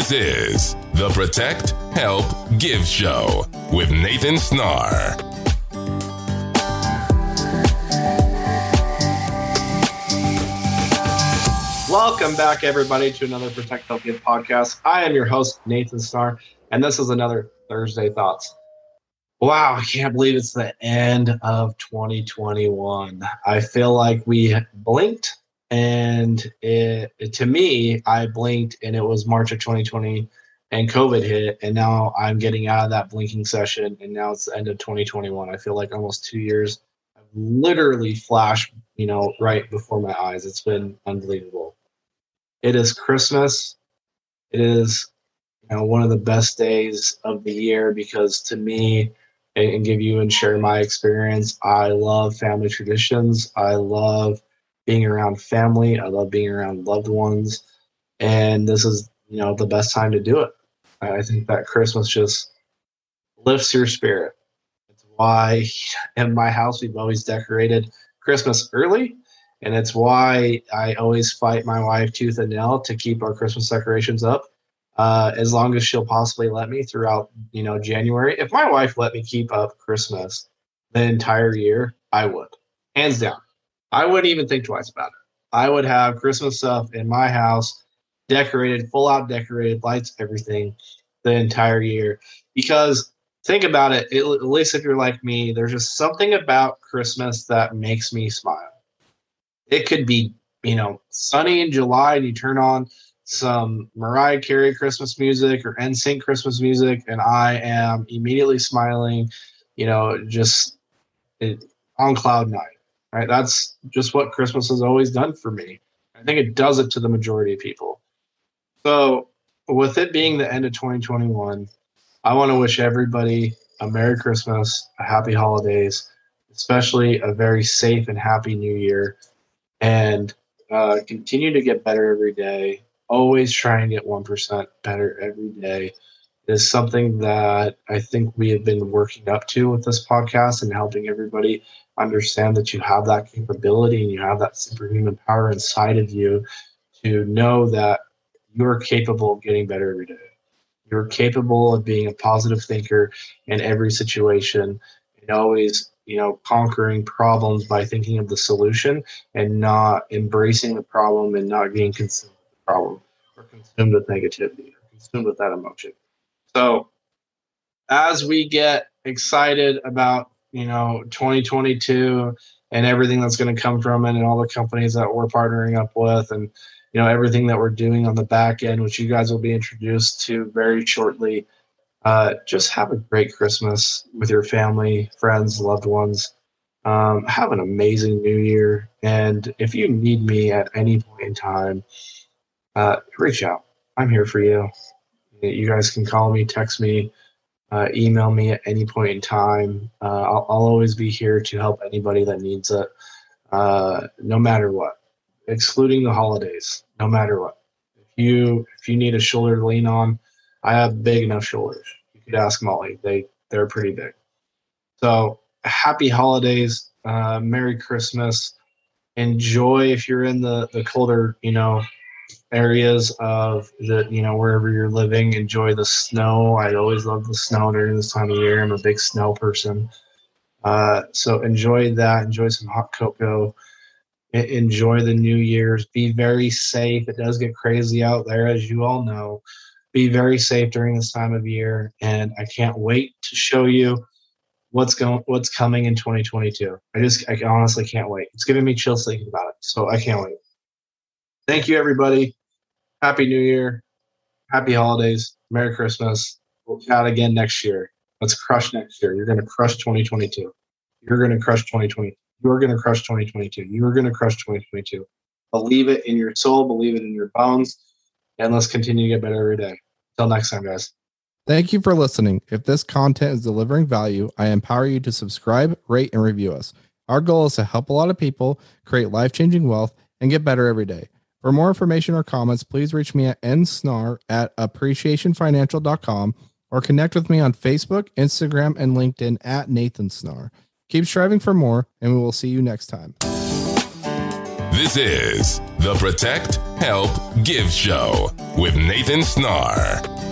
This is the Protect, Help, Give Show with Nathan Snar. Welcome back, everybody, to another Protect Help Give podcast. I am your host, Nathan Snar, and this is another Thursday Thoughts. Wow, I can't believe it's the end of 2021. I feel like we blinked, and it, to me, I blinked, and it was March of 2020, and COVID hit, and now I'm getting out of that blinking session, and now it's the end of 2021. I feel like almost two years have literally flashed, you know, right before my eyes. It's been unbelievable. It is Christmas. It is you know one of the best days of the year because to me and give you and share my experience, I love family traditions. I love being around family. I love being around loved ones. And this is, you know, the best time to do it. I think that Christmas just lifts your spirit. It's why in my house we've always decorated Christmas early and it's why I always fight my wife tooth and nail to keep our Christmas decorations up. Uh, as long as she'll possibly let me throughout, you know, January. If my wife let me keep up Christmas the entire year, I would, hands down. I wouldn't even think twice about it. I would have Christmas stuff in my house, decorated, full out decorated, lights, everything, the entire year. Because think about it, it at least if you're like me, there's just something about Christmas that makes me smile it could be, you know, sunny in July and you turn on some Mariah Carey Christmas music or NSYNC Christmas music, and I am immediately smiling, you know, just it, on cloud nine. Right? That's just what Christmas has always done for me. I think it does it to the majority of people. So, with it being the end of 2021, I want to wish everybody a Merry Christmas, a Happy Holidays, especially a very safe and happy New Year and uh, continue to get better every day. Always try and get 1% better every day is something that I think we have been working up to with this podcast and helping everybody understand that you have that capability and you have that superhuman power inside of you to know that you're capable of getting better every day. You're capable of being a positive thinker in every situation and always you know conquering problems by thinking of the solution and not embracing the problem and not getting consumed with the problem or consumed with negativity or consumed with that emotion so as we get excited about you know 2022 and everything that's going to come from it and all the companies that we're partnering up with and you know everything that we're doing on the back end which you guys will be introduced to very shortly uh, just have a great Christmas with your family, friends, loved ones. Um, have an amazing new year. And if you need me at any point in time, uh, reach out. I'm here for you. You guys can call me, text me, uh, email me at any point in time. Uh, I'll, I'll, always be here to help anybody that needs it, uh, no matter what, excluding the holidays, no matter what. If you if you need a shoulder to lean on, I have big enough shoulders. You could ask Molly; they they're pretty big. So happy holidays, uh, Merry Christmas. Enjoy if you're in the the colder, you know, areas of the you know wherever you're living. Enjoy the snow. I always love the snow during this time of year. I'm a big snow person. Uh, so enjoy that. Enjoy some hot cocoa. Enjoy the New Year's. Be very safe. It does get crazy out there, as you all know be very safe during this time of year and i can't wait to show you what's going what's coming in 2022 i just i honestly can't wait it's giving me chills thinking about it so i can't wait thank you everybody happy new year. Happy holidays. Merry christmas. We'll chat again next year. Let's crush next year. You're going to crush 2022 you're going to crush 2020 you're going to crush 2022 you're going to crush 2022 believe it in your soul. Believe it in your bones. And let's continue to get better every day. Till next time, guys. Thank you for listening. If this content is delivering value, I empower you to subscribe, rate, and review us. Our goal is to help a lot of people create life changing wealth and get better every day. For more information or comments, please reach me at nsnar at appreciationfinancial.com or connect with me on Facebook, Instagram, and LinkedIn at Nathan Snar. Keep striving for more, and we will see you next time. This is the Protect Help, Give show with Nathan Snar.